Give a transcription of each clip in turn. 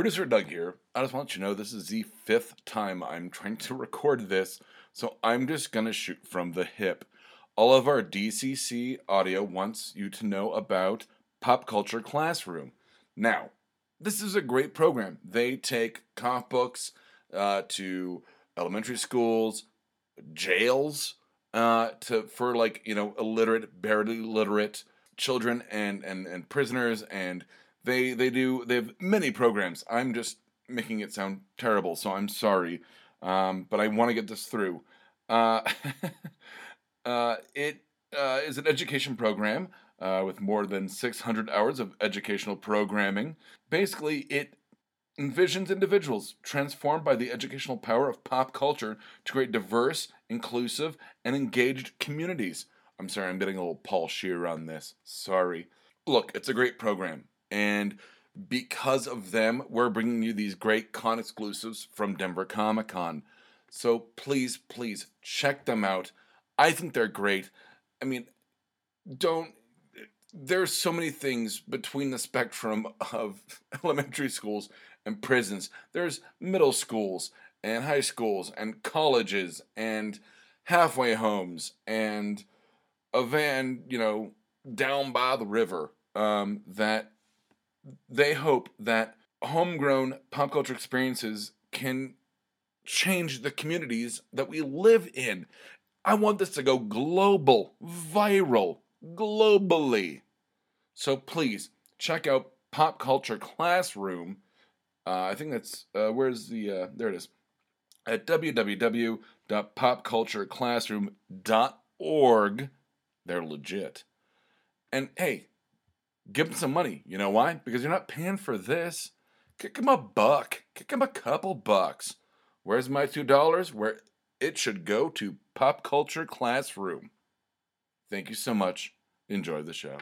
Producer Doug here. I just want you to know this is the fifth time I'm trying to record this, so I'm just gonna shoot from the hip. All of our DCC audio wants you to know about Pop Culture Classroom. Now, this is a great program. They take comic books uh, to elementary schools, jails, uh, to for like you know illiterate, barely literate children and and and prisoners and they they do they have many programs. I'm just making it sound terrible, so I'm sorry, um, but I want to get this through. Uh, uh, it uh, is an education program uh, with more than 600 hours of educational programming. Basically, it envisions individuals transformed by the educational power of pop culture to create diverse, inclusive, and engaged communities. I'm sorry, I'm getting a little Paul Scheer on this. Sorry. Look, it's a great program. And because of them, we're bringing you these great con exclusives from Denver Comic Con. So please, please check them out. I think they're great. I mean, don't. There's so many things between the spectrum of elementary schools and prisons. There's middle schools and high schools and colleges and halfway homes and a van, you know, down by the river um, that they hope that homegrown pop culture experiences can change the communities that we live in. I want this to go global, viral, globally. So please check out Pop Culture Classroom. Uh, I think that's uh, where's the uh, there it is at www.popcultureclassroom.org. They're legit. And hey, Give them some money. You know why? Because you're not paying for this. Kick them a buck. Kick them a couple bucks. Where's my two dollars? Where it should go to Pop Culture Classroom. Thank you so much. Enjoy the show.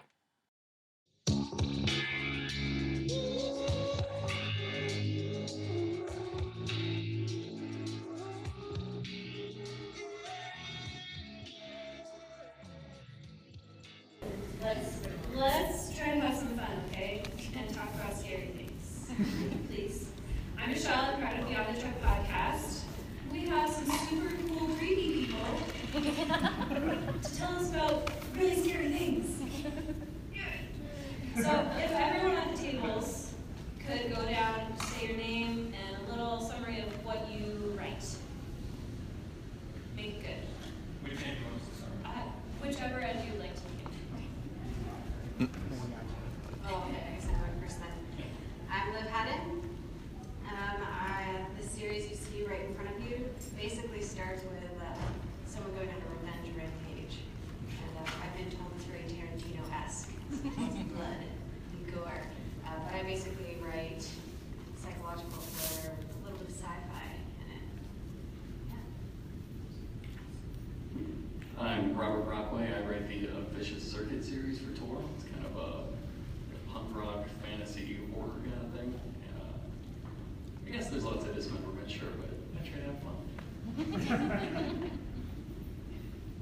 It's a punk rock fantasy horror kind of thing. Uh, I guess there's lots of misadventure, but sure, but I try to have fun.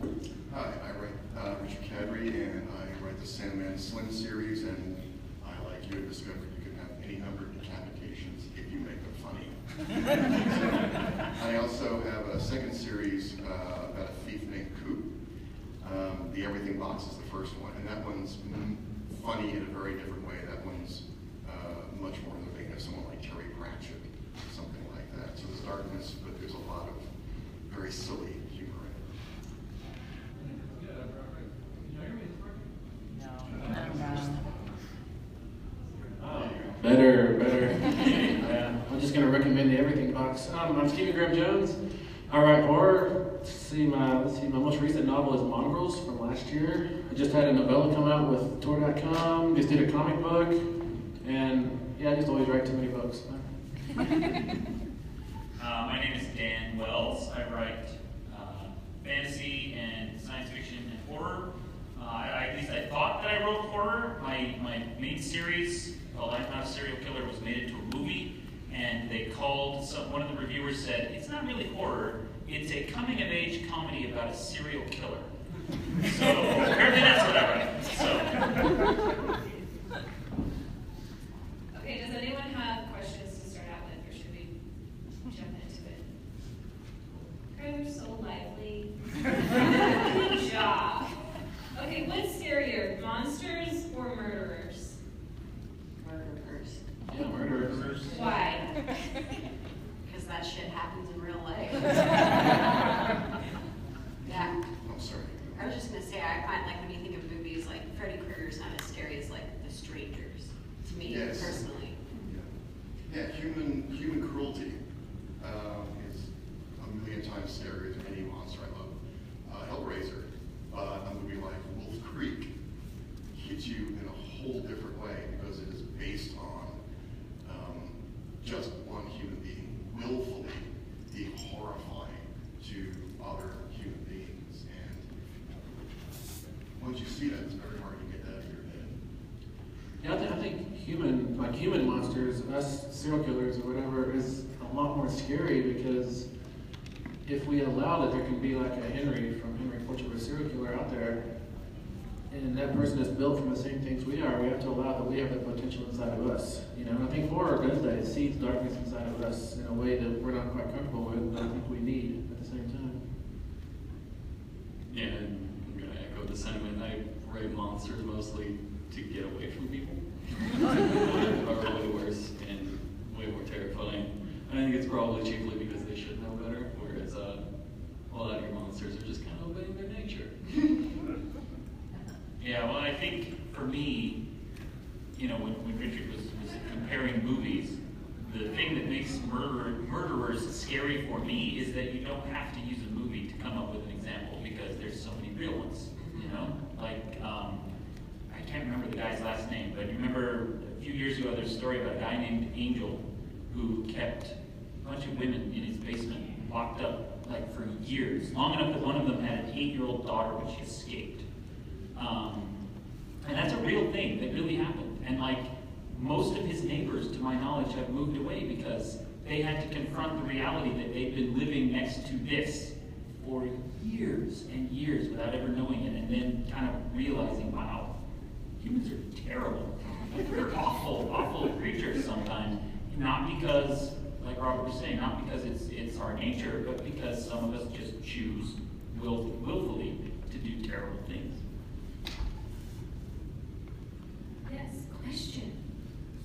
Hi, I write uh, Richard Kadrey, and I write the Sandman Slim series, and I, like you, have discovered you can have any number of decapitations if you make them funny. I also have a second series uh, about a thief named Coop. Um, the Everything Box is the first one, and that one's mm, funny in a very different way. That one's uh, much more in the vein of someone like Terry Pratchett, something like that. So there's darkness, but there's a lot of very silly humor in it. Better, better. yeah, I'm just gonna recommend the Everything Box. Um, I'm Stephen Graham Jones. Write horror. Let's see my let's see my most recent novel is Mongrels from last year. I just had a novella come out with Tor.com. Just did a comic book, and yeah, I just always write too many books. Uh, my name is Dan Wells. I write uh, fantasy and science fiction and horror. Uh, I, at least I thought that I wrote horror. My, my main series, Not a Serial Killer, was made into a movie, and they called, some, one of the reviewers said, it's not really horror, it's a coming of age comedy about a serial killer. So apparently that's what I write. So. Okay, does anyone have questions to start out with, or should we jump into it? You're so lively. if we allow that there can be like a Henry from Henry a serial killer out there, and that person is built from the same things we are, we have to allow that we have the potential inside of us. You know, and I think horror does that. It seeds darkness inside of us in a way that we're not quite comfortable with, but I think we need at the same time. Yeah, and I'm gonna echo the sentiment. I write monsters mostly to get away from people. are way worse and way more terrifying. And I think it's probably chiefly because they should know better, whereas uh, a lot of your monsters are just kind of obeying their nature. Yeah, well, I think for me, you know, when, when Richard was, was comparing movies, the thing that makes murder, murderers scary for me is that you don't have to use a movie to come up with an example because there's so many real ones, you know? Like, um, I can't remember the guy's last name, but you remember a few years ago, there's a story about a guy named Angel who kept a bunch of women in his basement locked up like for years, long enough that one of them had an eight-year-old daughter, but she escaped. Um, and that's a real thing that really happened. And like most of his neighbors, to my knowledge, have moved away because they had to confront the reality that they've been living next to this for years and years without ever knowing it, and then kind of realizing, wow, humans are terrible. They're awful, awful creatures sometimes. Not because, like Robert was saying, not because it's it's our nature, but because some of us just choose will, willfully to do terrible things. Yes, question.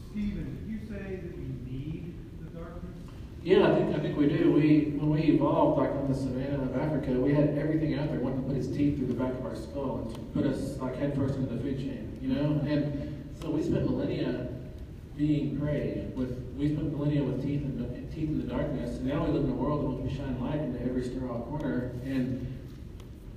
Stephen, did you say that we need the darkness? Yeah, I think I think we do. We when we evolved, like on the savannah of Africa, we had everything out there wanting to put its teeth through the back of our skull and put us like headfirst into the food chain, you know. And so we spent millennia being prey. With we spent millennia with teeth the teeth in the darkness. And now we live in a world in which we shine light into every sterile corner, and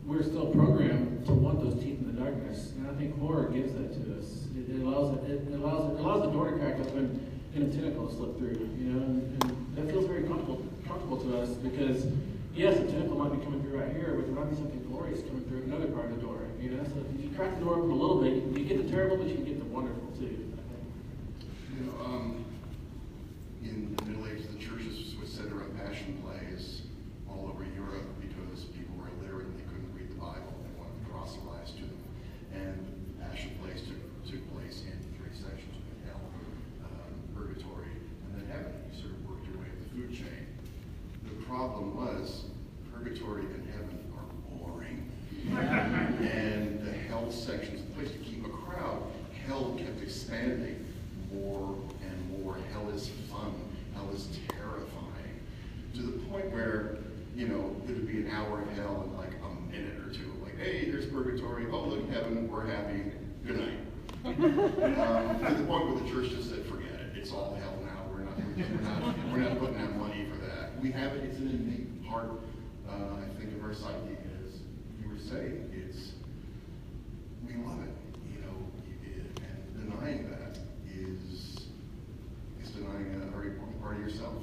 we're still programmed to want those teeth in the darkness. And I think horror gives that to us. It, it allows it, it allows it allows the door to crack open and a tentacle to slip through. You know, and, and that feels very comfortable comfortable to us because yes, a tentacle might be coming through right here, but there might be something glorious coming through another part of the door. You know, so if you crack the door open a little bit, you get the terrible, but you get the wonderful. You know, um, in the Middle Ages, the churches would center on passion plays all over Europe because people were illiterate and they couldn't read the Bible. They wanted the proselytes to them. And passion plays took, took place in three sections of hell, um, purgatory, and then heaven. You sort of worked your way up the food chain. The problem was purgatory and heaven are boring. and the hell sections, the place to keep a crowd, hell kept expanding more and more. Hell is fun. Hell is terrifying. To the point where, you know, it would be an hour of hell in like a minute or two. Like, hey, here's purgatory. Oh, look, heaven. We're happy. Good night. um, to the point where the church just said, forget it. It's all hell now. We're not, we're not, we're not putting out money for that. We have it. It's an innate part, uh, I think, of our psyche. As you were saying, it's we love it, you know, it- and denying that is is denying a very important part of yourself.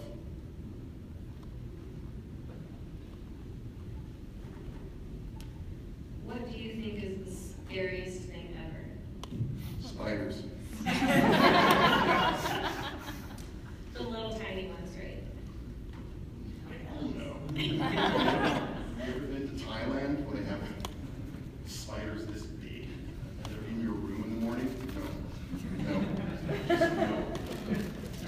What do you think is the scariest thing ever? Spiders. The little tiny ones, right? Oh no. you ever been to Thailand where they have spiders this big and they're in your room in the morning? No. No. Just no.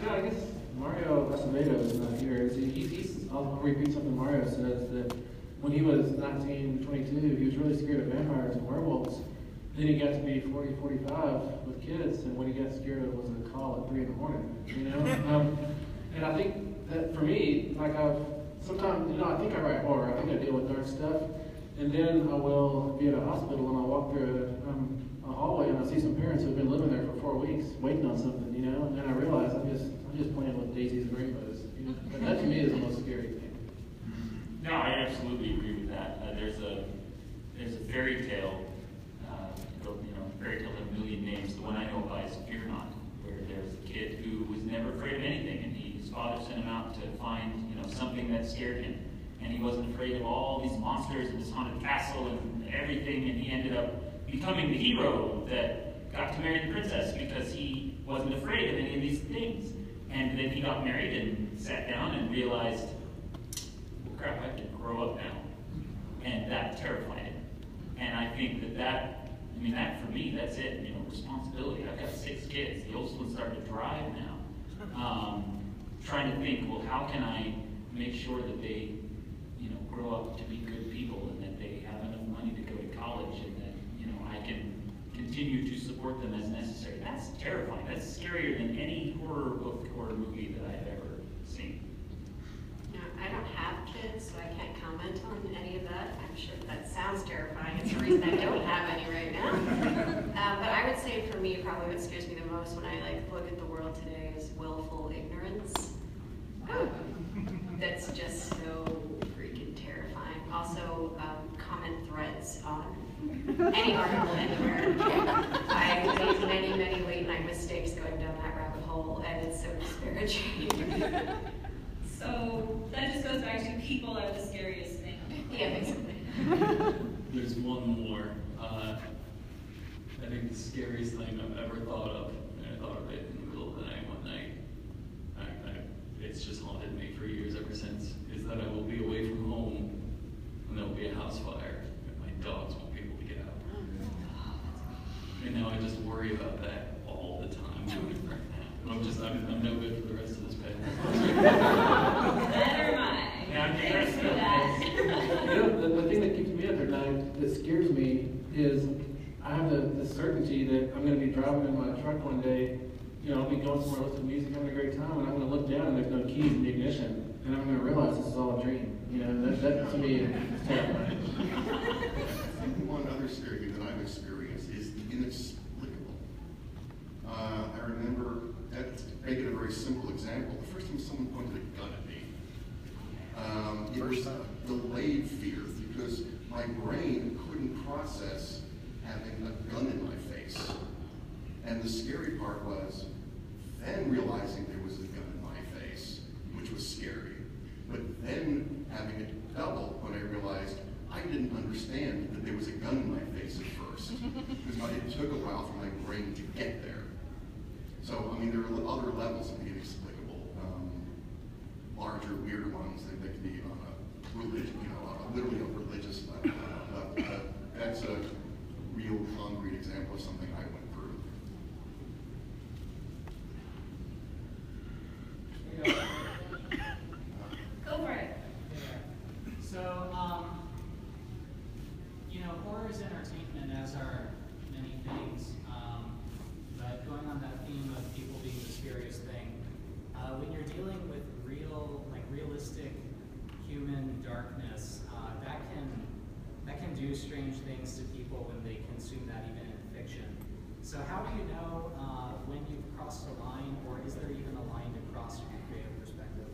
Yeah, I guess Mario Acevedo is not here. Is he, he's, he's, I'll I'll repeat something Mario says that when he was 19, 22, he was really scared of vampires and werewolves. Then he got to be 40, 45 with kids, and what he got scared of was a call at 3 in the morning, you know? um, and I think that for me, like I've, sometimes, you know, I think I write horror. I think I deal with dark stuff. And then I will be at a hospital and I'll walk through a, um, a hallway and I see some parents who've been living there for four weeks waiting on something, you know, and then I realize I'm just I'm just playing with daisies and rainbows. You know? But that to me is the most scary thing. No, I absolutely agree with that. Uh, there's a there's a fairy tale, uh, the- you know, fairy tale of a million names. The one I know about is Fear Not, where there's a kid who was never afraid of anything, and he's father sent him out to find, you know, something that scared him. And he wasn't afraid of all these monsters and this haunted castle and everything, and he ended up becoming the hero that got to marry the princess because he wasn't afraid of any of these things. And then he got married and sat down and realized, well, crap, I have to grow up now. And that terrified him. And I think that that, I mean, that for me, that's it, you know, responsibility. I've got six kids. The oldest one's starting to drive now. Um, trying to think, well, how can I make sure that they, you know, grow up to be good people and that they have enough money to go to college and that, you know, I can continue to support them as necessary. That's terrifying. That's scarier than any horror book or movie that I've ever I don't have kids, so I can't comment on any of that. I'm sure that sounds terrifying. It's the reason I don't have any right now. Uh, but I would say for me, probably what scares me the most when I like look at the world today is willful ignorance. Um, that's just so freaking terrifying. Also, um, comment threads on any article anywhere. I made many, many late night mistakes going down that rabbit hole, and it's so disparaging. So that just goes back to people are the scariest thing. yeah, basically. There's one more. Uh, I think the scariest thing I've ever thought of, and I thought of it in the middle of the night one night. I, I, it's just haunted me for years ever since. Is that I will be away from home, and there will be a house fire, and my dogs won't be able to get out. And now I just worry about that all the time. I'm just, I'm, I'm no good for the rest of this panel. Never mind. Yeah, I'm Thanks for that. You know, the, the thing that keeps me up at night, that scares me, is I have the, the certainty that I'm gonna be driving in my truck one day, you know, I'll be going somewhere listening to music, having a great time, and I'm gonna look down and there's no keys in the ignition, and I'm gonna realize this is all a dream. You know, that, that to me is terrifying. And one other scary thing that I've experienced is the inexplicable. Uh, I remember, that, to make it a very simple example, the first time someone pointed a gun at me, um, it was a delayed fear because my brain couldn't process having a gun in my face. And the scary part was then realizing there was a gun in my face, which was scary. But then having it double when I realized I didn't understand that there was a gun in my face at first. Because it took a while for my brain to get there. So, I mean, there are other levels of the inexplicable. Um, larger, weirder ones that, that can be on a religion, you know, on a, literally a religious level. Uh, that's a real concrete example of something I went through. Go for it. So, um, you know, horror is entertainment, as are many things. Um, but going on that theme of people being the scariest thing, uh, when you're dealing with real, like realistic human darkness, uh, that can that can do strange things to people when they consume that even in. So, how do you know uh, when you've crossed a line, or is there even a line to cross from a creative perspective?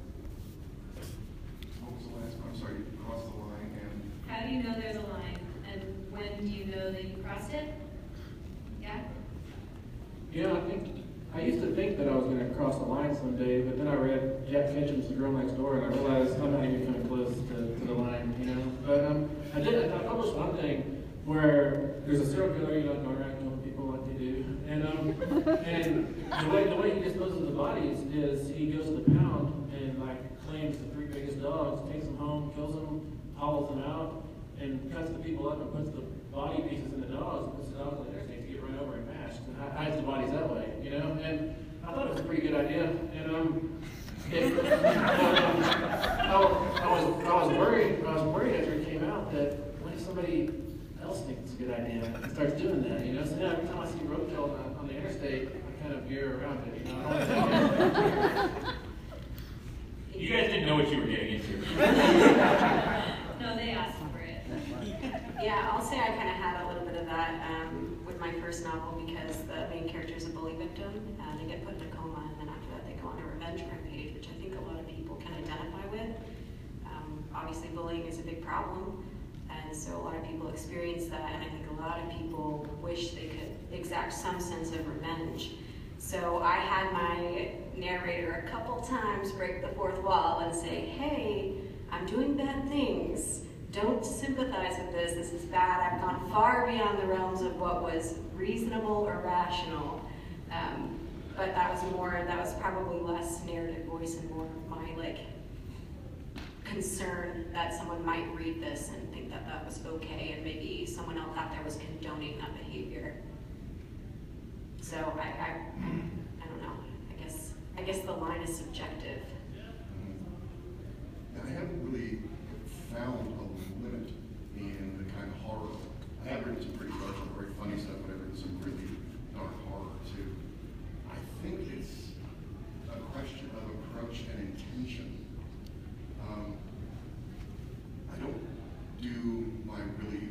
What was the last one? I'm sorry, you crossed the line and How do you know there's a line? And when do you know that you crossed it? Yeah? Yeah, I think, I used to think that I was gonna cross the line someday, but then I read Jack Ketchum's The Girl Next Door, and I realized I'm not even coming close to, to the line, you know? But, um, I did, I published one thing where there's a serial killer, you know, going around killing people like they do, and, um, and the way, the way he disposes of the bodies is he goes to the pound and like claims the three biggest dogs, takes them home, kills them, hauls them out, and cuts the people up and puts the body pieces in the dogs, and puts the dogs on the interstate to get run over and mashed, and hides the bodies that way, you know? And I thought it was a pretty good idea, and, um, it, um, I, I was, I was worried, I was worried after it came out that if somebody else thinks it's a good idea and starts doing that, you know? So now every time I see roadkill on, on the interstate, I kind of veer around it, you know? Know. You guys didn't know what you were getting into. No, they asked for it. Yeah, I'll say I kind of had a little bit of that um, with my first novel because the main character is a bully victim and they get put in a coma and then after that they go on a revenge rampage, which I think a lot of people can identify with. Um, obviously, bullying is a big problem, and so a lot of people experience that, and I think a lot of people wish they could exact some sense of revenge. So I had my narrator a couple times break the fourth wall and say, hey, I'm doing bad things. Don't sympathize with this. This is bad. I've gone far beyond the realms of what was reasonable or rational. Um, but that was more, that was probably less narrative voice and more my like concern that someone might read this and think that that was okay and maybe someone else out there was condoning that behavior. So I, I, I don't know. I guess, I guess the line is subjective. And I haven't really found a limit in the kind of horror. I have written some pretty special, very funny stuff, but I've written some really dark horror too. I think it's a question of approach and intention. Um, I don't do my really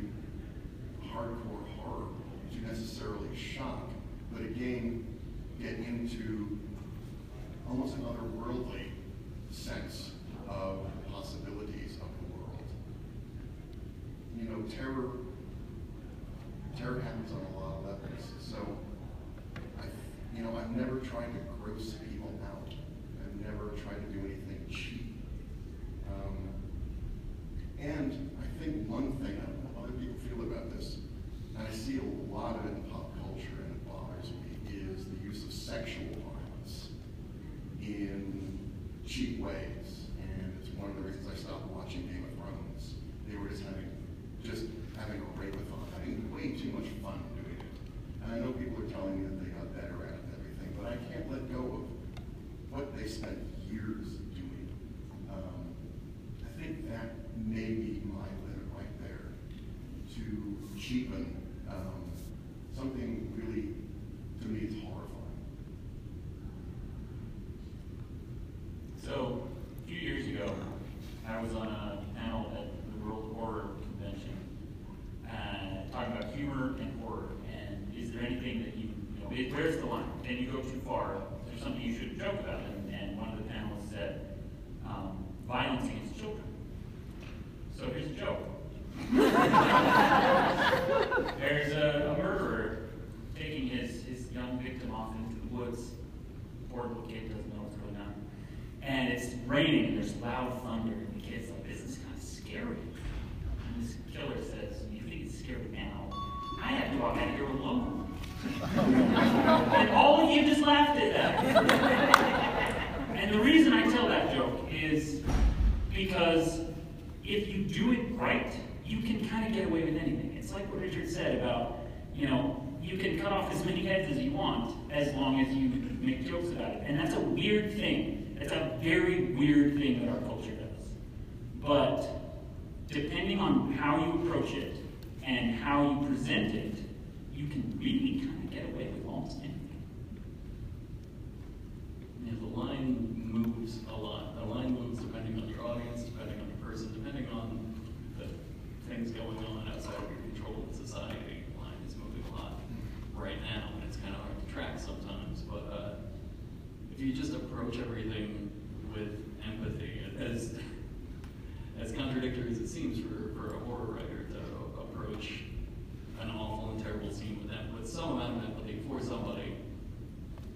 hardcore horror to necessarily shock, but again, get into almost an otherworldly sense of possibilities of the world. You know, terror, terror happens on a lot of levels. So, I, you know, I've never tried to gross people out. I've never tried to do anything cheap. And I think one thing, I don't know other people feel about this, and I see a lot of it in pop culture and it bothers me, is the use of sexual violence in cheap ways. And it's one of the reasons I stopped watching Game of Thrones. They were just having, just having a rape-a-thon, having way too much fun doing it. And I know people are telling me that they got better at it and everything, but I can't let go of what they spent years doing. Um, I think that may be my limit right there to cheapen um, something really, to me, it's horrifying. So, a few years ago, I was on a panel at the World Horror Convention, uh, talking about humor and horror, and is there anything that you, you know, it, where's the line? Can you go too far? Is there something you shouldn't joke about? And, and one of the panelists said, um, violence against children. So here's a joke. There's a, a murderer taking his, his young victim off into the woods. Poor little kid doesn't know what's going on. And it's raining and there's loud thunder. And the kid's like, this is kind of scary. And this killer says, You think it's scary now? I have to walk out here alone. and all of you just laughed at that. and the reason I tell that joke is because if you do it right, you can kind of get away with anything. It's like what Richard said about, you know, you can cut off as many heads as you want as long as you make jokes about it. And that's a weird thing. That's a very weird thing that our culture does. But depending on how you approach it and how you present it, you can really kind of get away with almost anything. The line moves a lot. The line moves depending on your audience, depending on the person, depending on the things going on outside of your control in society. The line is moving a lot right now, and it's kind of hard to track sometimes. But uh, if you just approach everything with empathy, as as contradictory as it seems for, for a horror writer to approach an awful and terrible scene with that, with some amount of empathy for somebody,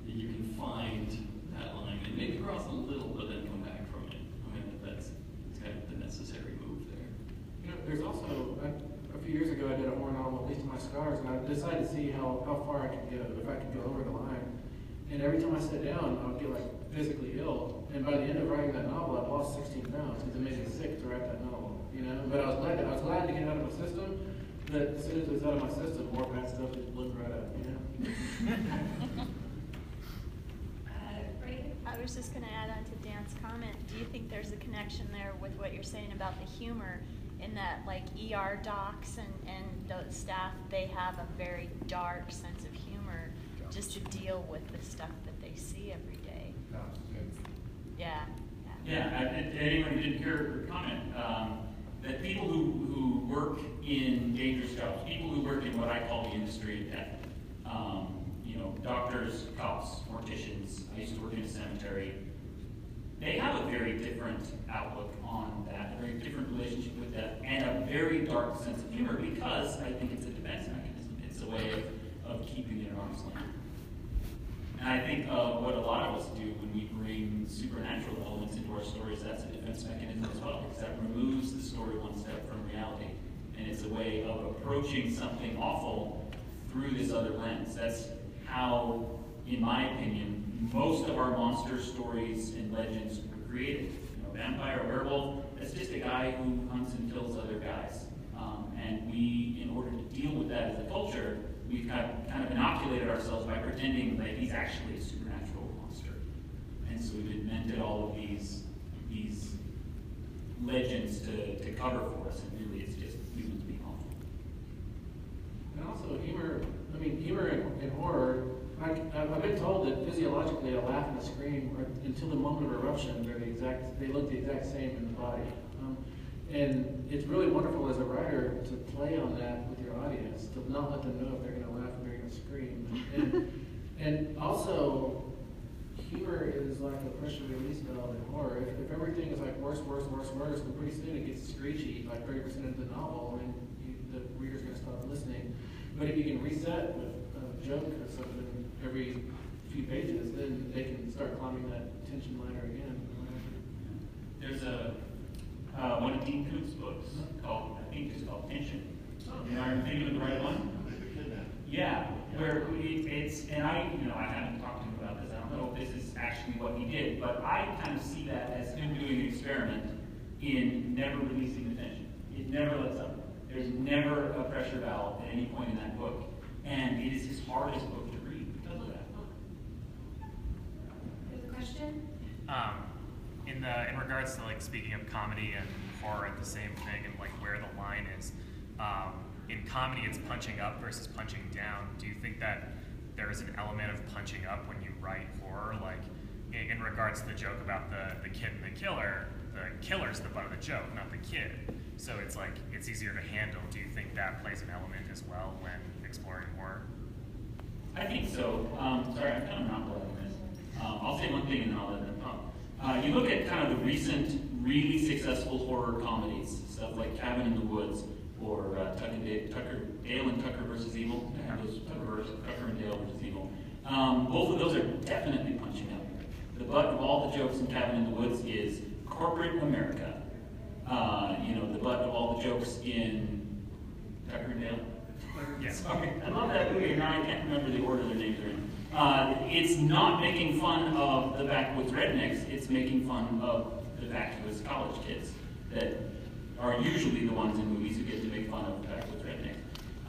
you can find that line and maybe cross a little, but then come back from it. I mean, that's, that's kind of the necessary move there. You know, there's also, a, a few years ago, I did a horror novel, At Least My Scars, and I decided to see how, how far I could go, if I could go over the line. And every time I sat down, I would get like physically ill. And by the end of writing that novel, I'd lost 16 pounds because it made me sick to write that novel. You know, but I was glad to, I was glad to get out of my system. But as soon as it was out of my system, more bad stuff just blew right up. You know. Uh, I was just gonna add on to Dan's comment, do you think there's a connection there with what you're saying about the humor? In that like ER docs and, and the staff, they have a very dark sense of humor just to deal with the stuff that they see every day. Yeah, yeah. Anyone who didn't hear her comment, um, that people who, who work in dangerous jobs, people who work in what I call the industry of death, um, you know, doctors, cops, morticians, I used to work in a cemetery, they have a very different outlook on that, a very different relationship with death, and a very dark sense of humor because I think it's a defense mechanism. It's a way of, of keeping it arm's length. And I think uh, what a lot of us do when we bring supernatural elements into our stories, that's a defense mechanism as well, because that removes the story one step from reality. And it's a way of approaching something awful through this other lens. That's how, in my opinion, most of our monster stories and legends were created. You know, vampire, werewolf, that's just a guy who hunts and kills other guys. Um, and we, in order to deal with that as a culture, we've kind of, kind of inoculated ourselves by pretending that he's actually a supernatural monster. And so we've invented all of these, these legends to, to cover for us, and really it's just humans being awful. And also humor, I mean, humor and, in horror, like, I've, been told that physiologically a laugh and a scream are, until the moment of eruption, they're the exact, they look the exact same in the body. Um, and it's really wonderful as a writer to play on that with your audience, to not let them know if they're gonna laugh or they're gonna scream. And, and also, humor is like a pressure release valve in horror. If, if everything is like worse, worse, worse, worse, then pretty soon it gets screechy, like thirty percent of the novel, and you, the reader's gonna stop listening. But if you can reset with a joke or something every few pages, then they can start climbing that tension ladder again. There's a, uh, one of Dean Koontz' books called, I think it's called Tension. Am I thinking of the right one? Yeah, where it, it's, and I, you know, I haven't talked to him about this, I don't know if this is actually what he did, but I kind of see that as him doing an experiment in never releasing the tension. It never lets up. There's never a pressure valve at any point in that book, and it is his hardest book to read because of that. There's a question? Um, in the in regards to like speaking of comedy and horror at the same thing and like where the line is, um, in comedy it's punching up versus punching down. Do you think that there is an element of punching up when you write horror? Like in, regards to the joke about the the kid and the killer, the killer's the butt of the joke, not the kid. So it's like it's easier to handle. Do you think that plays an element as well when exploring horror? I think so. Um, sorry, I'm kind of monopolizing this. Um, I'll say one thing and then I'll let them talk. Uh, you look at kind of the recent, really successful horror comedies, stuff like Cabin in the Woods or uh, Tucker, Dale, Tucker, Dale and Tucker versus Evil. Yeah, those Tucker, Tucker and Dale versus Evil. Um, both of those are definitely punching up. The butt of all the jokes in Cabin in the Woods is corporate America. Uh, you know, the butt of all the jokes in Tucker and Dale. Yeah. Sorry, I love that movie. Now I can't remember the order their names are in. Uh, it's not making fun of the backwoods rednecks. It's making fun of the backwoods college kids that are usually the ones in movies who get to make fun of the backwoods rednecks.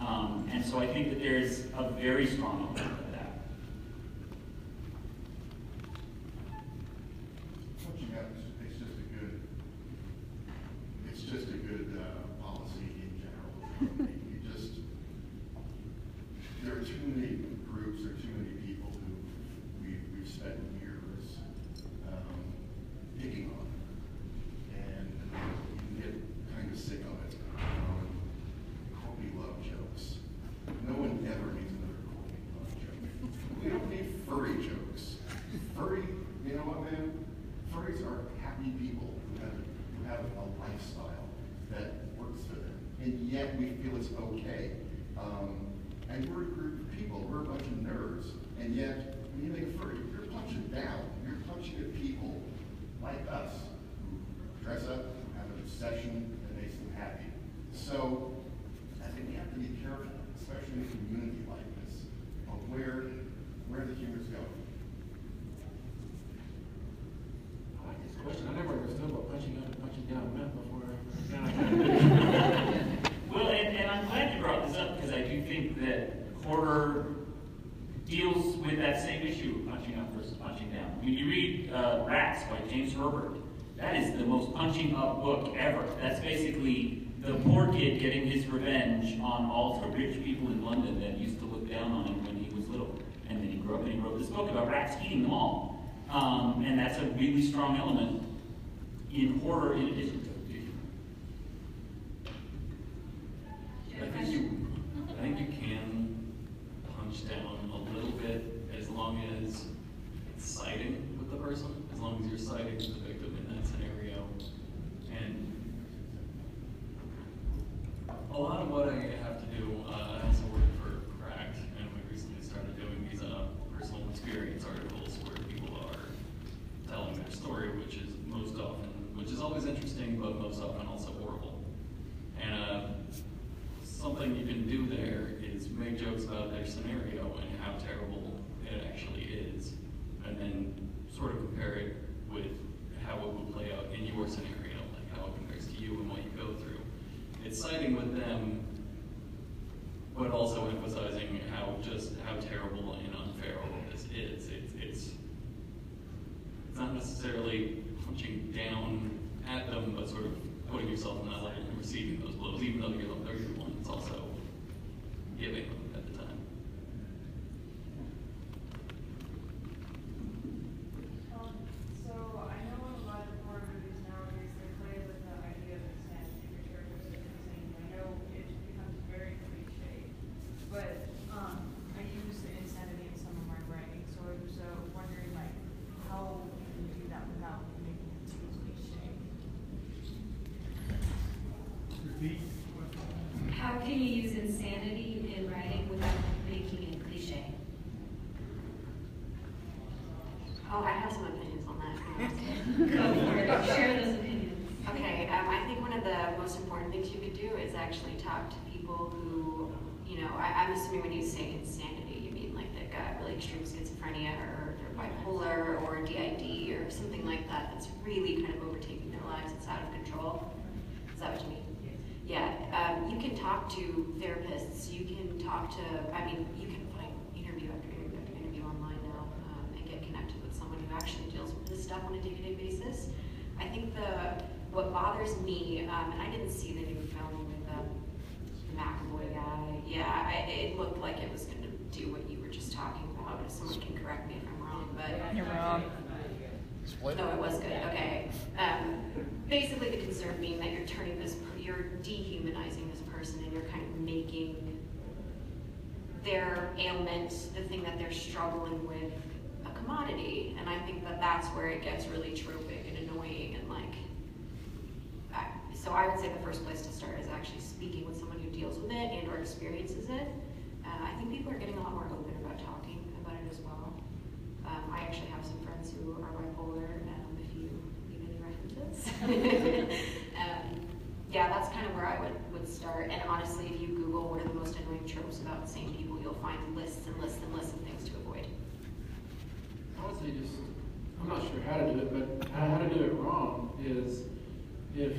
Um, and so I think that there's a very strong element of that. Punching up is, it's just a good, it's just a good, uh, policy in general. You just, there are too many groups, there are too many people who we, we've spent years, um, picking on. And you can get kind of sick of it. Um, Courtney Love jokes. No one ever needs another Courtney Love joke. We don't need furry jokes. Furry, you know what, man? Furries are happy people who have, who have a lifestyle that works for them. And yet we feel it's okay. Um, and we're a group of people, we're a bunch of nerds. And yet, when you make a furry, you're punching down. You're punching at people like us who dress up, have an obsession that makes them happy. So I think we have to be careful, especially in a community like this, of where, where the humor's going. I like this question. I never understood what punching up and punching down meant before. Well, and, and I'm glad you brought this up because I do think that horror deals with that same issue of punching up versus punching down. When you read uh, Rats by James Herbert, that is the most punching up book ever. That's basically the poor kid getting his revenge on all the rich people in London that used to look down on him when he was little. And then he grew up and he wrote this book about rats eating them all. Um, and that's a really strong element in horror in addition to I think you, I think you can punch down little bit as long as it's siding with the person, as long as you're siding with the victim in that scenario. And a lot of what I have to do, uh, I also work for Cracked, and we recently started doing these uh, personal experience always interesting, but most often also horrible. And uh, something you can do there is make jokes about their scenario and how terrible it actually is, and then sort of compare it with how it would play out in your scenario, like how it compares to you and what you go through. It's siding with them, but also emphasizing how just how terrible and unfair all of this is. It's, it's it's not necessarily punching down at them, but sort of putting yourself in that level and receiving those blows, even though you're the, you're the one that's also giving them at the time. Um, so I know in a lot of horror movies nowadays, they play with the idea of insanity for characters that are insane. I know it becomes very cliche, but, um, I use the insanity in some of my writing, so I was, uh, wondering like, how you can do that without making it too cliche. Repeat. How can you use insanity in writing without making it cliche? Oh, I have some opinions on that. Go for it, share those opinions. Okay, um, I think one of the most important things you could do is actually talk to people who, you know, I, I'm assuming when you say insanity, you mean like they've got really extreme schizophrenia or they're bipolar or DID or something like that that's really kind of overtaking their lives. It's out of control. Is that what you mean? Yeah, um, you can talk to therapists. You can talk to, I mean, you can find interview after interview after interview online now um, and get connected with someone who actually deals with this stuff on a day-to-day basis. I think the what bothers me, um, and I didn't see the new film with um, the McAvoy guy. Yeah, I, it looked like it was going to do what you were just talking about. If someone can correct me if I'm wrong, but You're wrong. Split? no, it was good. Okay. Um, basically, the concern being that you're turning this, you're dehumanizing this person, and you're kind of making their ailment, the thing that they're struggling with, a commodity. And I think that that's where it gets really tropic and annoying, and like. I, so I would say the first place to start is actually speaking with someone who deals with it and or experiences it. Uh, I think people are getting a lot more open about talking about it as well. Um, I actually have some friends who are bipolar, um, if you need any references. um, yeah, that's kind of where I would, would start. And honestly, if you Google what are the most annoying tropes about insane people, you'll find lists and lists and lists of things to avoid. I would say just, I'm not sure how to do it, but how how to do it wrong is if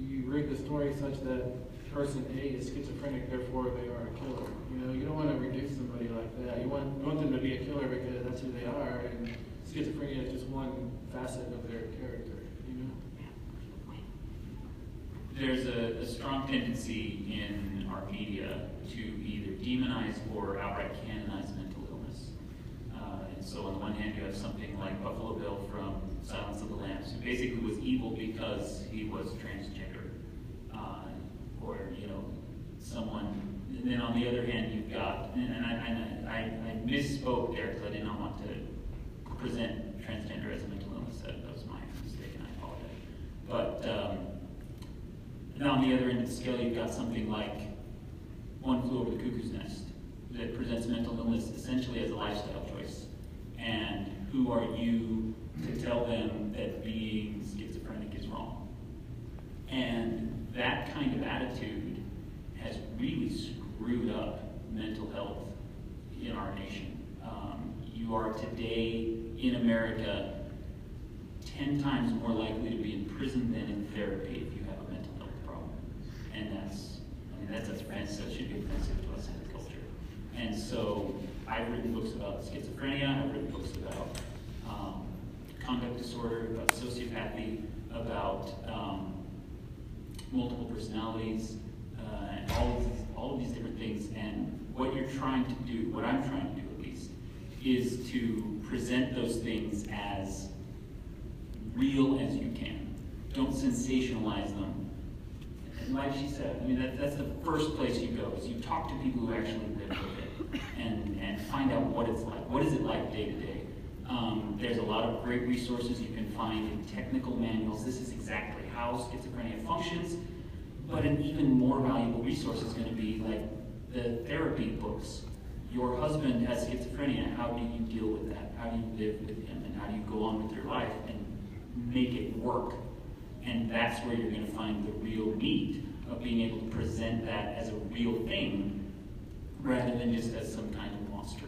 you rig the story such that person A is schizophrenic, therefore they are a killer. You know, you don't want to reduce somebody like that. You want, you want them to be a killer because that's who they are, and schizophrenia is just one facet of their character, you know? Yeah, good point. There's a, a strong tendency in our media to either demonize or outright canonize mental illness. Uh, and so on the one hand, you have something like Buffalo Bill from Silence of the Lambs, who basically was evil because he was transgender. Uh, or, you know, someone, and then on the other hand, you've got, and, I, and I, I misspoke there because I did not want to present transgender as a mental illness. That, was my mistake, and I apologize. But, um, and on the other end of the scale, you've got something like One Flew Over the Cuckoo's Nest that presents mental illness essentially as a lifestyle choice. And who are you to tell them that being schizophrenic is wrong? And that kind of attitude has really screwed up mental health in our nation. Um, you are today in America 10 times more likely to be in prison than in therapy if you have a mental health problem. And that's, I mean, that's offensive, that should be offensive to us as a culture. And so I've written books about schizophrenia, I've written books about um, conduct disorder, about sociopathy, about um, multiple personalities, uh, and all of, these, all of these different things. And what you're trying to do, what I'm trying to do at least, is to present those things as real as you can. Don't sensationalize them. Like she said, I mean, that, that's the first place you go, is you talk to people who actually live with it and, and find out what it's like. What is it like day to day? Um, there's a lot of great resources you can find in technical manuals. This is exactly how schizophrenia functions. But an even more valuable resource is going to be like the therapy books. Your husband has schizophrenia. How do you deal with that? How do you live with him? And how do you go on with your life and make it work? And that's where you're going to find the real meat of being able to present that as a real thing rather than just as some kind of monster.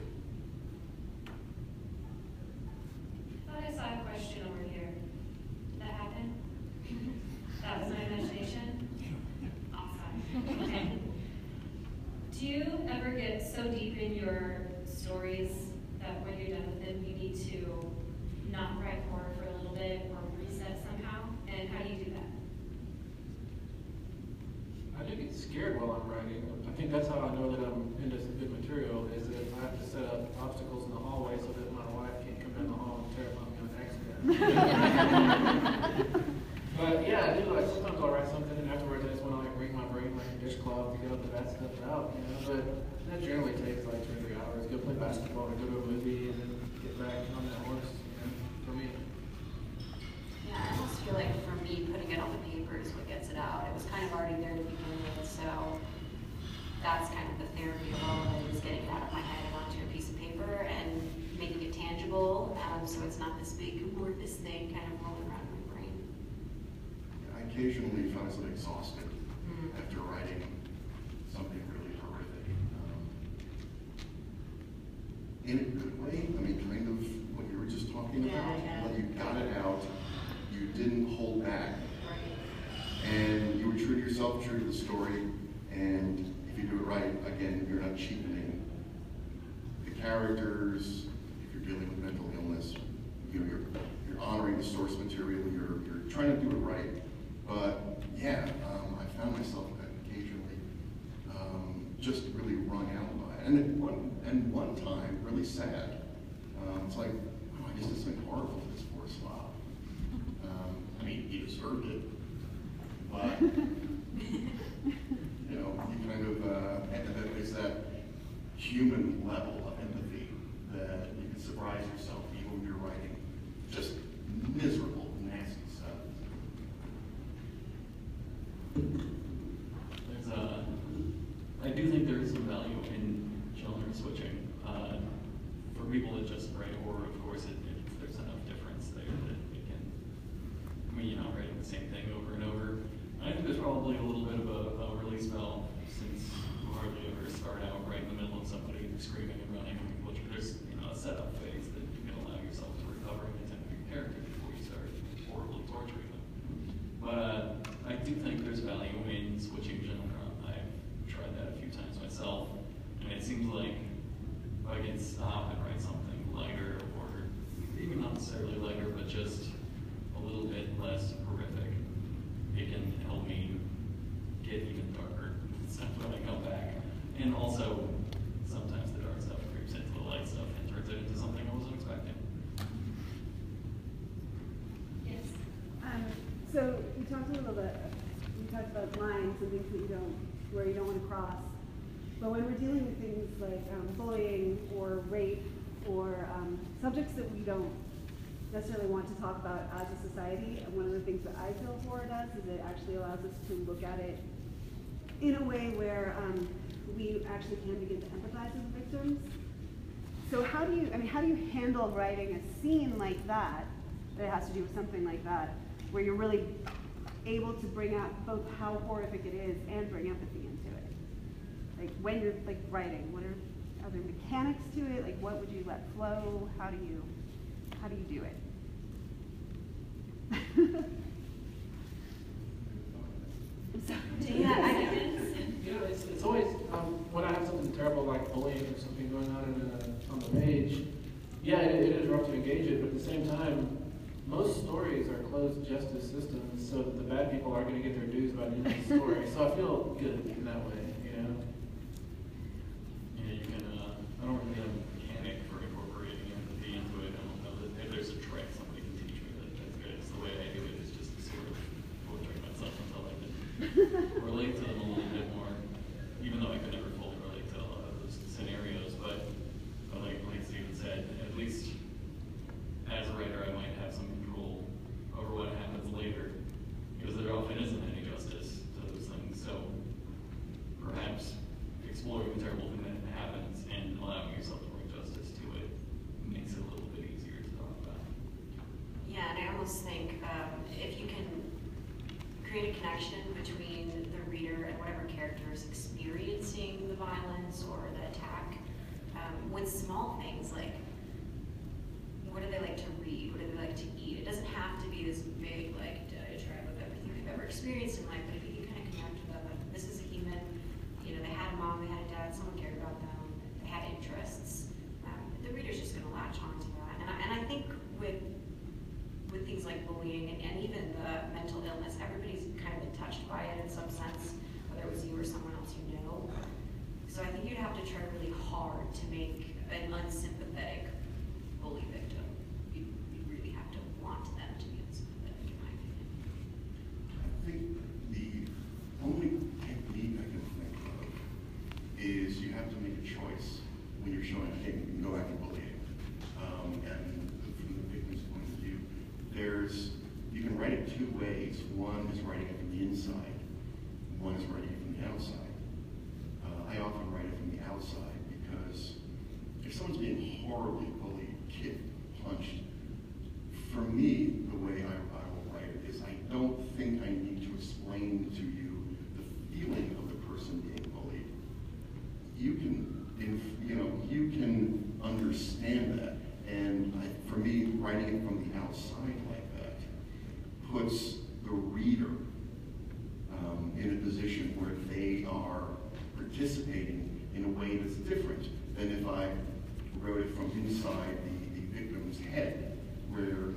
occasionally finds them exhausted mm-hmm. after writing something really horrific. Um, in a good way, I mean, kind of what you were just talking yeah, about, yeah. when you got it out, you didn't hold back. Right. And you were true to yourself, true to the story, and if you do it right, again, you're not cheapening the characters, if you're dealing with mental illness sad. Um, it's like, oh, I just did something horrible to this poor slob. Um, I mean, he deserved it, rape or um, subjects that we don't necessarily want to talk about as a society. And one of the things that I feel horror does is it actually allows us to look at it in a way where um, we actually can begin to empathize with victims. So how do you, I mean, how do you handle writing a scene like that, that has to do with something like that, where you're really able to bring out both how horrific it is and bring empathy into it? Like when you're like writing, what are are there mechanics to it? Like what would you let flow? How do you how do you do it? yeah, I guess. It's, always um, when I have something terrible like bullying or something going on on the page. Yeah, it is rough to engage it, but at the same time, most stories are closed justice systems, so the bad people are going to get their dues by the end of the story. so I feel good in that way. normally with small things like what do they like to read? What do they like to eat? It doesn't have to be this big like diatribe of everything they've ever experienced in life, but if you can kind of connect with them, like this is a human, you know, they had a mom, they had a dad, someone cared about them, they had interests. Um, the reader's just going to latch on to that, and I, and I think with with things like bullying and, and even the mental illness, everybody's kind of been touched by it in some sense, whether it was you or someone else you know. So I think you'd have to try really hard to make an unsympathetic bully victim. You, you really have to want them to be unsympathetic, in my opinion. I think the only technique I can think of is you have to make a choice when you're showing, hey, you can go after bullying. Um, and from the victim's point of view, there's, you can write it two ways. One is writing it from the inside, one is writing it from the outside. Uh, I often write it from the outside because if someone's being horribly bullied, kicked, punched, for me, the way I, I will write it is I don't think I need to explain to you the feeling of the person being bullied. You can, you know, you can understand that. And I, for me, writing it from the outside like that puts the reader um, in a position where they are participating in a way that's different than if I wrote it from inside the, the victim's head, where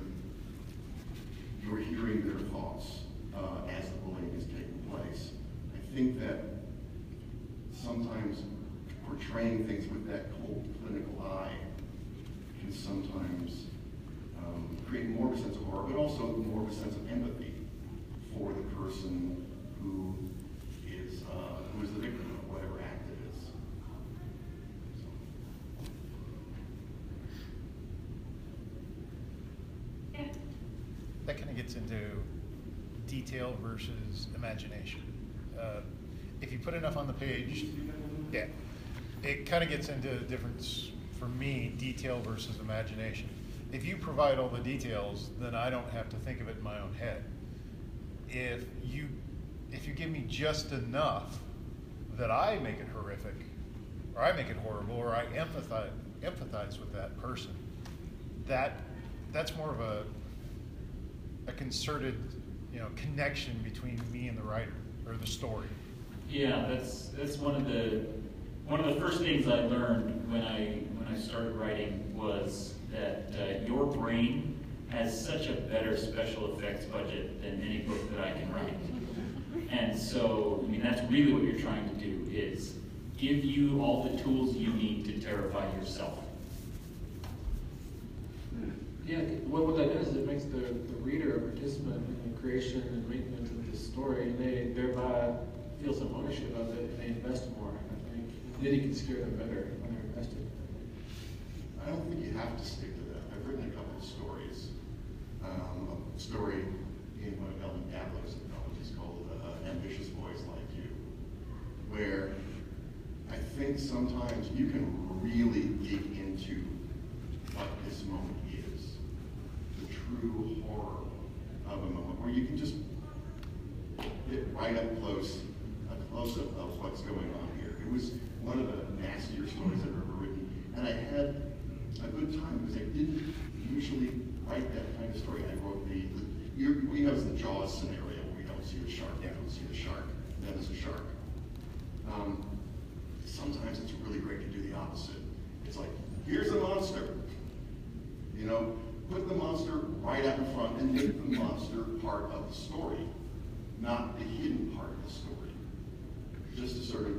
you're hearing their thoughts uh, as the bullying is taking place. I think that sometimes portraying things with that cold clinical eye can sometimes um, create more of a sense of horror, but also more of a sense of empathy for the person who is uh, who is the victim of whatever act it is. Yeah. That kind of gets into detail versus imagination. Uh, if you put enough on the page, yeah, it kind of gets into the difference for me, detail versus imagination. If you provide all the details, then I don't have to think of it in my own head. If you if you give me just enough that I make it horrific, or I make it horrible, or I empathize empathize with that person, that that's more of a a concerted, you know, connection between me and the writer or the story. Yeah, that's that's one of the one of the first things I learned when I when I started writing was that uh, your brain has such a better special effects budget than any book that I can write. And so, I mean, that's really what you're trying to do is give you all the tools you need to terrify yourself. Yeah, what, what that does is it makes the, the reader a participant in the creation and maintenance of the story, and they thereby feel some ownership of it, and they invest more, I think. You can scare them better when they're invested. I don't think you have to stick to that. I've written a couple of stories. Um, a story in one of Ellen Gabler's anthologies called uh, Ambitious Boys Like You, where I think sometimes you can really dig into what this moment is, true horror of a moment, where you can just get right up close, a close-up of what's going on here. It was one of the nastier stories I've ever written, and I had a good time because I didn't usually write that kind of story. I wrote the, the you, we have the Jaws scenario where we don't see the shark, we don't see the shark, then there's a shark. Um, sometimes it's really great to do the opposite. It's like, here's a monster. You know, put the monster right out in front and make the monster part of the story, not the hidden part of the story. Just to sort of,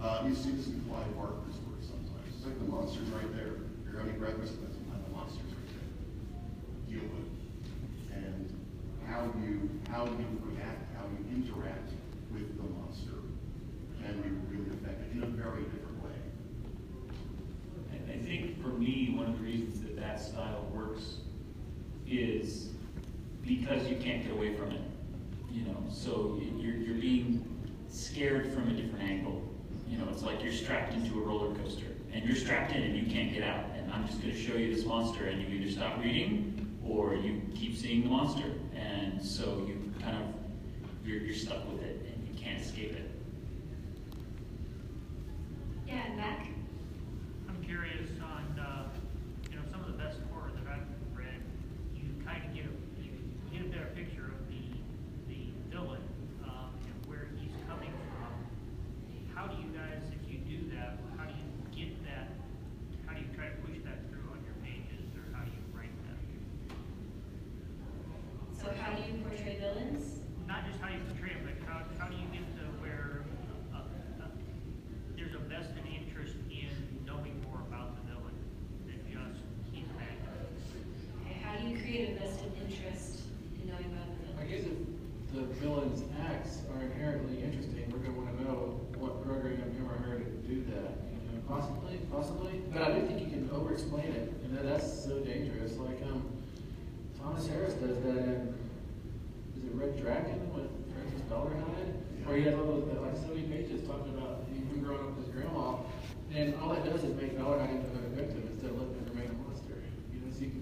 uh, you see this in Clive Barker's work sometimes. It's like the monster's right there. You're having breakfast, that's not the monster's right there. Deal with it. And how you, how you react, how you interact with the monster can be really effective in a very different way. I think for me, one of the reasons that that style works is because you can't get away from it. You know, so you're, you're being scared from a different angle. You know, it's like you're strapped into a roller coaster and you're strapped in and you can't get out. And I'm just going to show you this monster and you either stop reading or you keep seeing the monster. And so you kind of, you're, you're stuck with it and you can't escape it. Yeah, and Mac? I'm curious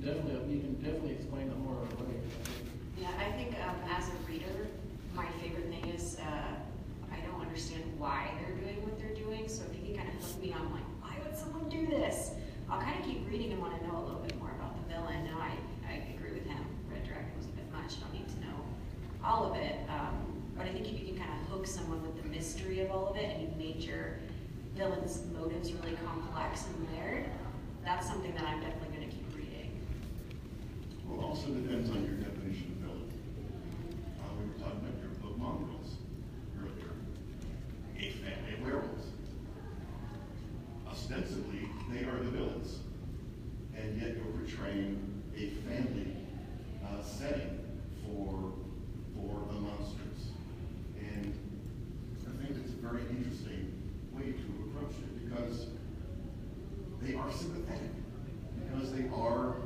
definitely you can definitely explain it more of a. Yeah, I think um, as a reader, my favorite thing is uh, I don't understand why they're doing what they're doing. So if you can kind of hook me on like, why would someone do this? I'll kind of keep reading and want to know a little bit more about the villain. Now I, I agree with him. Red Dragon was a bit much. I Don't need to know all of it. Um, but I think if you can kind of hook someone with the mystery of all of it and you made your villain's motives really complex and layered, that's something that I'm definitely going to keep reading. Well, also depends on your definition of villain. Uh, we were talking about your book mongrels earlier. A family of werewolves. Ostensibly, they are the villains. And yet you're portraying a family uh, setting for, for the monsters. And I think it's a very interesting way to approach it because they are sympathetic. Because they are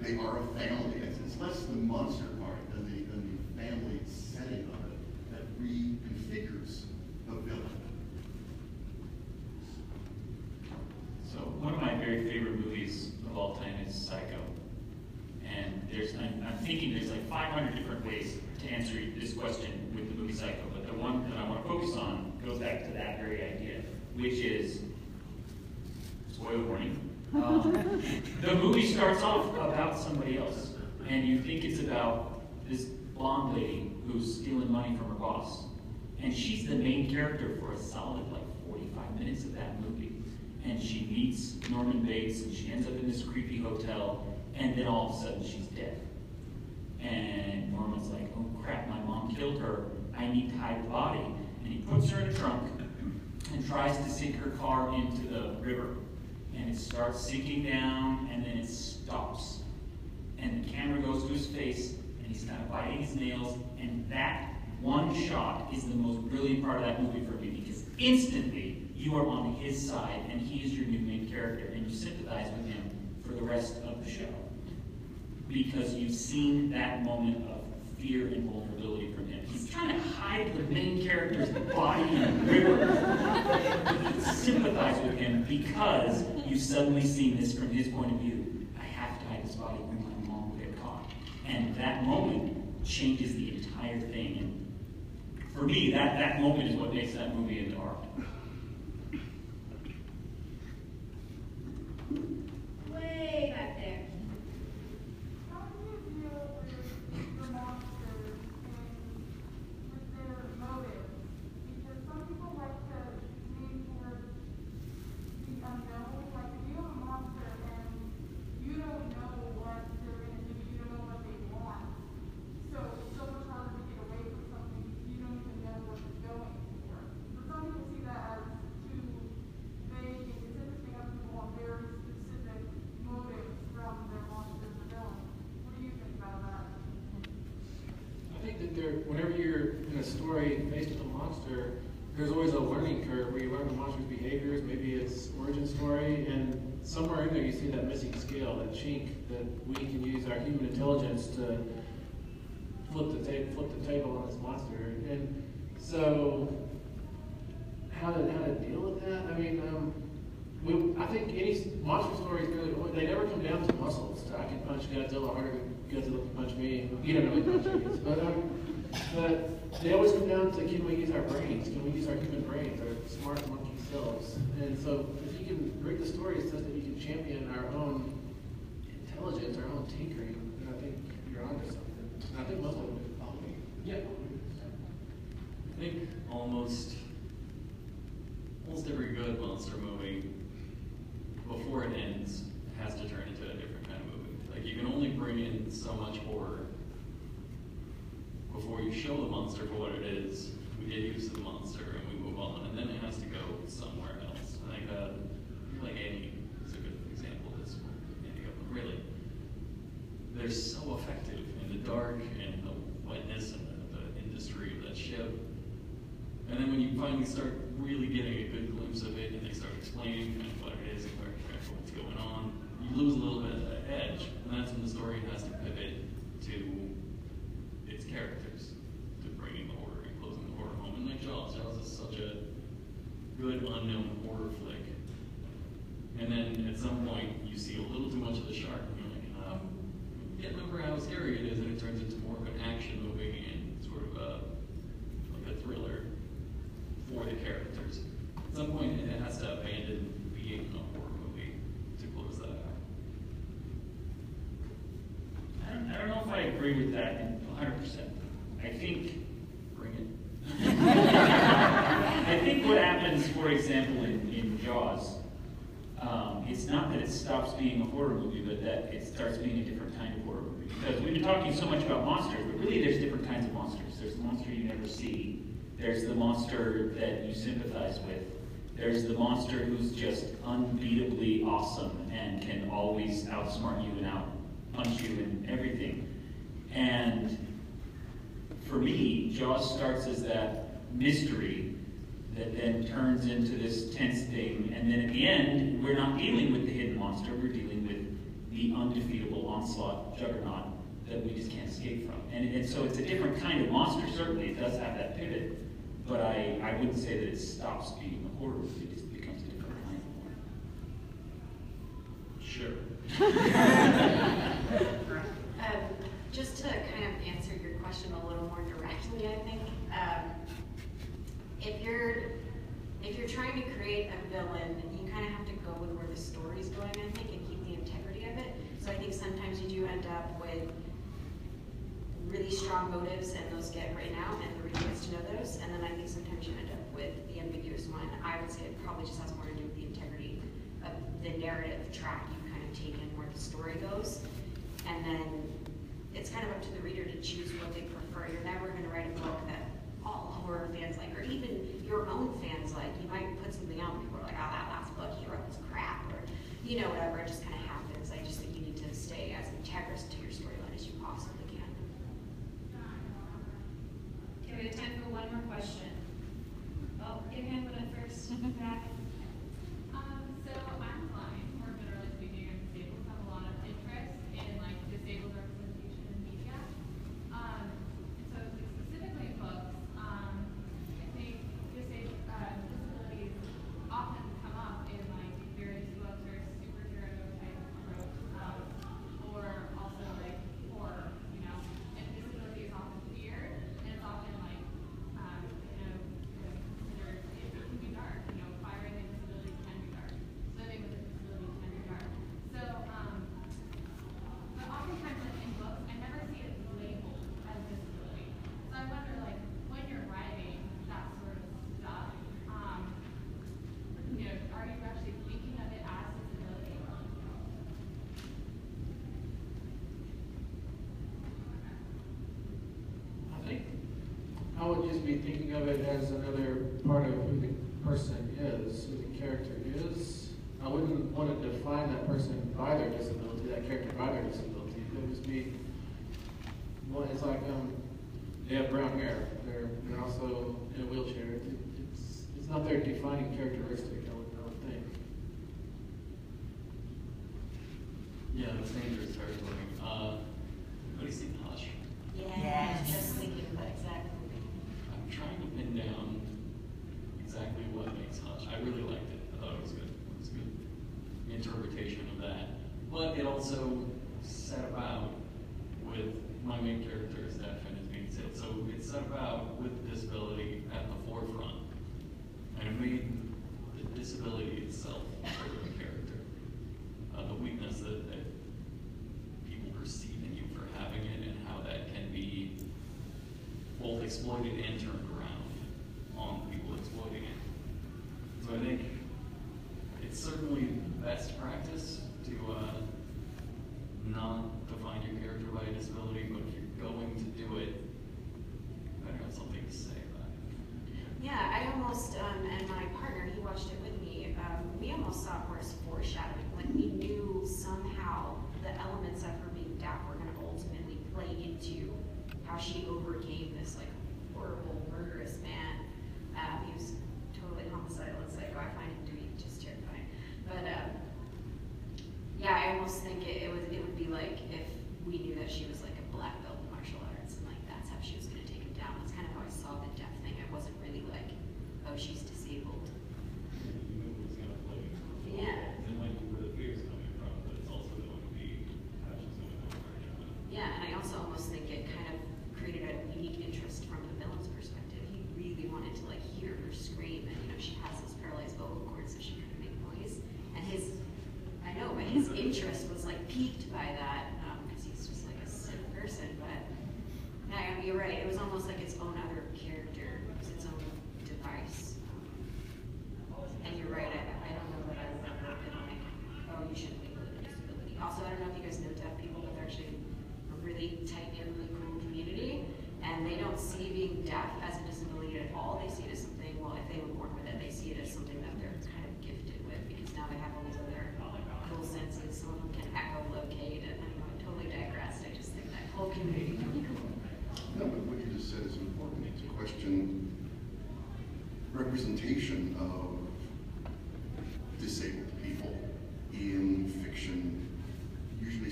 they are a family. It's, it's less the monster part than the, than the family setting of it that reconfigures the villain. So one of my very favorite movies of all time is Psycho. And there's, I'm, I'm thinking there's like 500 different ways to answer this question with the movie Psycho, but the one that I want to focus on goes back to that very idea, which is, spoiler warning, um, the movie starts off about somebody else, and you think it's about this blonde lady who's stealing money from her boss. And she's the main character for a solid like 45 minutes of that movie. And she meets Norman Bates, and she ends up in this creepy hotel, and then all of a sudden she's dead. And Norman's like, oh crap, my mom killed her. I need to hide the body. And he puts her in a trunk and tries to sink her car into the river. And it starts sinking down, and then it stops. And the camera goes to his face, and he's kind of biting his nails. And that one shot is the most brilliant part of that movie for me because instantly you are on his side, and he is your new main character, and you sympathize with him for the rest of the show because you've seen that moment of fear and vulnerability from him. He's trying to hide the main character's body in the river. sympathize with him because you've suddenly seen this from his point of view. I have to hide this body or my mom will get caught. And that moment changes the entire thing. And for me, that, that moment is what makes that movie into art. Way back there. How do you deal with the monsters and with their motives? Because some people like to lean towards the unknown. Like if you have a monster and you don't know what they're gonna do, you don't know what they want. So it's so much harder to get away from something if you don't even know what they're going for. So some people see that as too vague, and it's interesting how people want very specific motives from their monsters or villains. What do you think about that? I think that there, whenever you're in a story faced with a monster, there's always a learning curve where you learn the monster's behaviors, maybe its origin story, and somewhere in there you see that missing scale, that chink that we can use our human intelligence to flip the table, flip the table on this monster. And so, how to how to deal with that? I mean, um, we, I think any s- monster story is really they never come down to muscles. I can punch Godzilla harder than Godzilla can punch me. You don't really punch me, but um, but they always come down to can we use our brains? Can we use our human brains, our smart monkey selves? And so, if you can break the stories such that you can champion our own intelligence, our own tinkering, then I think you're onto something. And I think most of them would follow me. Yeah. I think almost almost every good monster movie, before it ends, has to turn into a different kind of movie. Like you can only bring in so much horror before you show the monster for what it is. We get used to the monster and we move on, and then it has to go somewhere else Alien is a good example of this. Alien Goodman, really, they're so effective in the dark and the wetness and the, the industry of that ship. And then when you finally finally start really getting a good glimpse of it, and they start explaining kind of what it is and where exactly what's going on, you lose a little bit of that edge, and that's when the story has to pivot to its characters, to bringing the horror and closing the horror home. And like Jaws, Jaws is such a good unknown horror flick. And then at some point, you see a little too much of the shark, and you're like, um, getting over how scary it is, and it turns into more of an action movie and sort of a, like a thriller for the characters. At some point, it has to abandon being a horror movie to close that out. I don't, I don't know if I agree with that 100%. I think, Bring it. I think what happens, for example, in, in Jaws, um, it's not that it stops being a horror movie, but that it starts being a different kind of horror movie. Because we've been talking so much about monsters, but really there's different kinds of monsters. There's the monster you never see. There's the monster that you sympathize with. There's the monster who's just unbeatably awesome and can always outsmart you and out punch you and everything. And for me, Jaws starts as that mystery that then turns into this tense thing, and then at the end, we're not dealing with the hidden monster, we're dealing with the undefeatable onslaught juggernaut that we just can't escape from. And, and so it's a different kind of monster, certainly, it does have that pivot, but I, I wouldn't say that it stops being a horror movie, it just becomes a different kind of horror. Sure. Um, just to kind of answer your question a little more directly, I think, um, if you're if you're trying to create a villain, you kind of have to go with where the story's going, I think, and keep the integrity of it. So I think sometimes you do end up with really strong motives, and those get written out, and the reader gets to know those. And then I think sometimes you end up with the ambiguous one. I would say it probably just has more to do with the integrity of the narrative track you kind of take in where the story goes. And then it's kind of up to the reader to choose what they prefer. You're never going to write a book that all horror fans like, or even your own fans like. You might put something out and people are like, oh, that last book you wrote was crap, or you know, whatever. It just kind of happens. I just think you need to stay as integrous to your storyline as you possibly can. Okay, we have time for one more question. Oh, your hand went up first, back. Um, so I'm blind, more generally speaking, and disabled have a lot of interest in like disabled representation in media. Um, and so like, specifically in books, um, I think disabled, uh, disabilities often come up in like various books or superhero type tropes, um, or also like horror, you know, and disability is often weird, and it's often like, um, you know, like considered, it can be dark, you know, firing a disability can be dark, living with a disability can be dark. So, um, but oftentimes like in books, I never see it labeled as disability. So I wonder like, when you're writing that sort of stuff, um, you know, are you actually thinking of it as disability? I think I would just be thinking of it as another part of who the person is, who the character is. I wouldn't want to define that person by their disability, that character by their disability. It would just be, well, it's like, um, they have brown hair, they're, they're also in a wheelchair. It- It's, it's not their defining characteristic, I would, I would think. Yeah, that's dangerous territory. Uh, everybody seen Hush? Yeah, just thinking of that exact movie. I'm trying to pin down exactly what makes Hush. I really liked it. I thought it was good. It was a good interpretation of that. But it also set about with my main character is deaf and is being disabled. So it set about with disability at the forefront. And it made the disability itself sort of a character. Uh, the weakness that, that people perceive in you for having it and how that can be both exploited and turned on people exploiting it. So I think it's certainly best practice to uh, not define your character by a disability,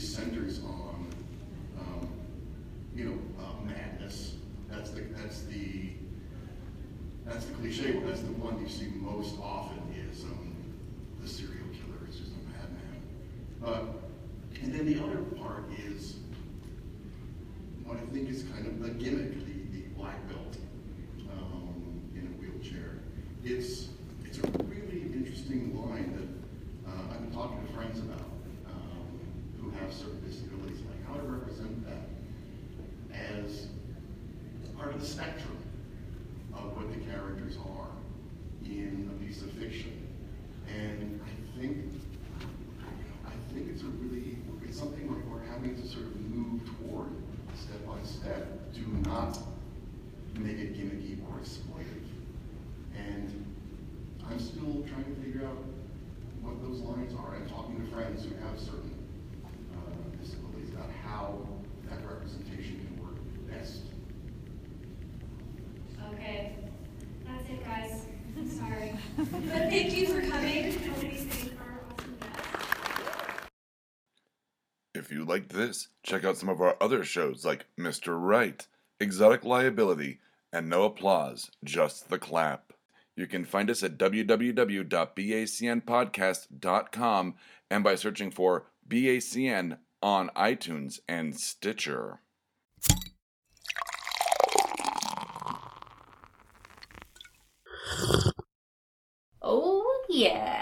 centers on, um, you know, uh, madness. That's the that's the that's the cliche. One. That's the one you see most often is um, the serial killer is just a madman. Uh, and then the other part is what I think is kind of a gimmick. that representation can work best. Okay. That's it, guys. Sorry. but thank you for coming. If you liked this, check out some of our other shows like Mr. Right, Exotic Liability, and No Applause, Just the Clap. You can find us at www.bacnpodcast.com and by searching for BACN on iTunes and Stitcher. Oh, yeah.